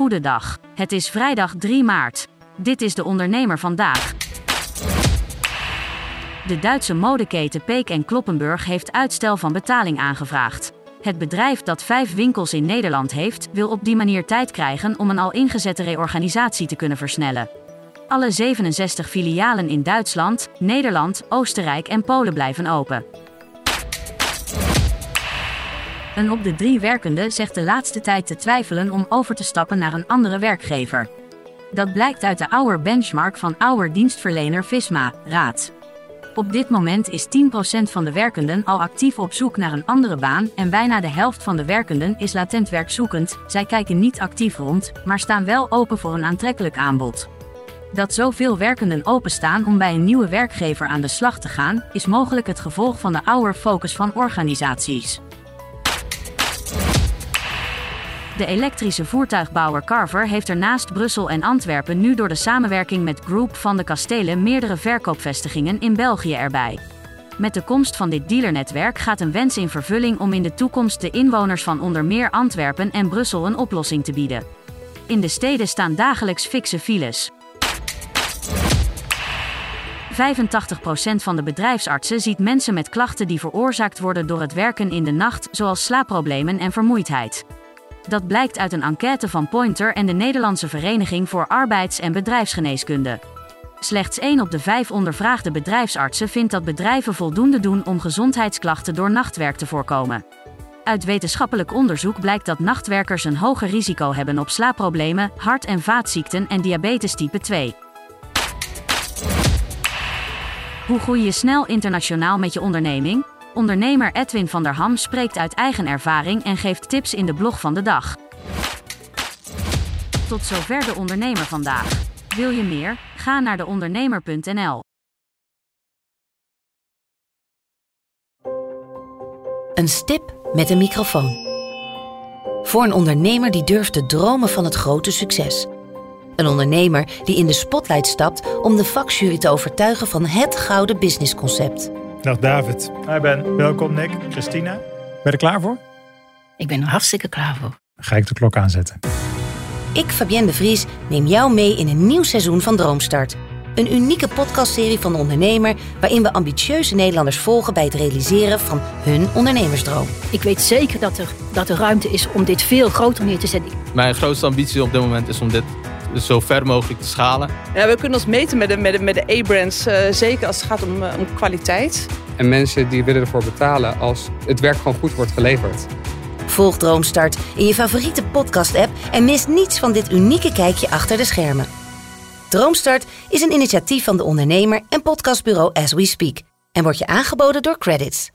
Goedendag. Het is vrijdag 3 maart. Dit is de ondernemer vandaag. De Duitse modeketen Peek en Kloppenburg heeft uitstel van betaling aangevraagd. Het bedrijf dat vijf winkels in Nederland heeft, wil op die manier tijd krijgen om een al ingezette reorganisatie te kunnen versnellen. Alle 67 filialen in Duitsland, Nederland, Oostenrijk en Polen blijven open. Een op de drie werkenden zegt de laatste tijd te twijfelen om over te stappen naar een andere werkgever. Dat blijkt uit de Hour benchmark van Hour dienstverlener Visma, Raad. Op dit moment is 10% van de werkenden al actief op zoek naar een andere baan en bijna de helft van de werkenden is latent werkzoekend. Zij kijken niet actief rond, maar staan wel open voor een aantrekkelijk aanbod. Dat zoveel werkenden openstaan om bij een nieuwe werkgever aan de slag te gaan, is mogelijk het gevolg van de Hour focus van organisaties. De elektrische voertuigbouwer Carver heeft er naast Brussel en Antwerpen nu door de samenwerking met Group van de Kastelen meerdere verkoopvestigingen in België erbij. Met de komst van dit dealernetwerk gaat een wens in vervulling om in de toekomst de inwoners van onder meer Antwerpen en Brussel een oplossing te bieden. In de steden staan dagelijks fikse files. 85% van de bedrijfsartsen ziet mensen met klachten die veroorzaakt worden door het werken in de nacht, zoals slaapproblemen en vermoeidheid. Dat blijkt uit een enquête van Pointer en de Nederlandse Vereniging voor Arbeids- en Bedrijfsgeneeskunde. Slechts 1 op de 5 ondervraagde bedrijfsartsen vindt dat bedrijven voldoende doen om gezondheidsklachten door nachtwerk te voorkomen. Uit wetenschappelijk onderzoek blijkt dat nachtwerkers een hoger risico hebben op slaapproblemen, hart- en vaatziekten en diabetes type 2. Hoe groei je snel internationaal met je onderneming? Ondernemer Edwin van der Ham spreekt uit eigen ervaring en geeft tips in de blog van de dag. Tot zover de ondernemer vandaag. Wil je meer? Ga naar deondernemer.nl. Een stip met een microfoon. Voor een ondernemer die durft te dromen van het grote succes. Een ondernemer die in de spotlight stapt om de vakjury te overtuigen van het gouden businessconcept. Dag David. Hi Ben. Welkom Nick. Christina. Ben je er klaar voor? Ik ben er hartstikke klaar voor. Dan ga ik de klok aanzetten. Ik, Fabienne de Vries, neem jou mee in een nieuw seizoen van Droomstart. Een unieke podcastserie van de ondernemer waarin we ambitieuze Nederlanders volgen bij het realiseren van hun ondernemersdroom. Ik weet zeker dat er, dat er ruimte is om dit veel groter neer te zetten. Mijn grootste ambitie op dit moment is om dit zo ver mogelijk te schalen. Ja, we kunnen ons meten met de, met de, met de A-brands, uh, zeker als het gaat om, uh, om kwaliteit. En mensen die willen ervoor betalen als het werk gewoon goed wordt geleverd. Volg Droomstart in je favoriete podcast-app en mis niets van dit unieke kijkje achter de schermen. Droomstart is een initiatief van de ondernemer en podcastbureau As We Speak en wordt je aangeboden door Credits.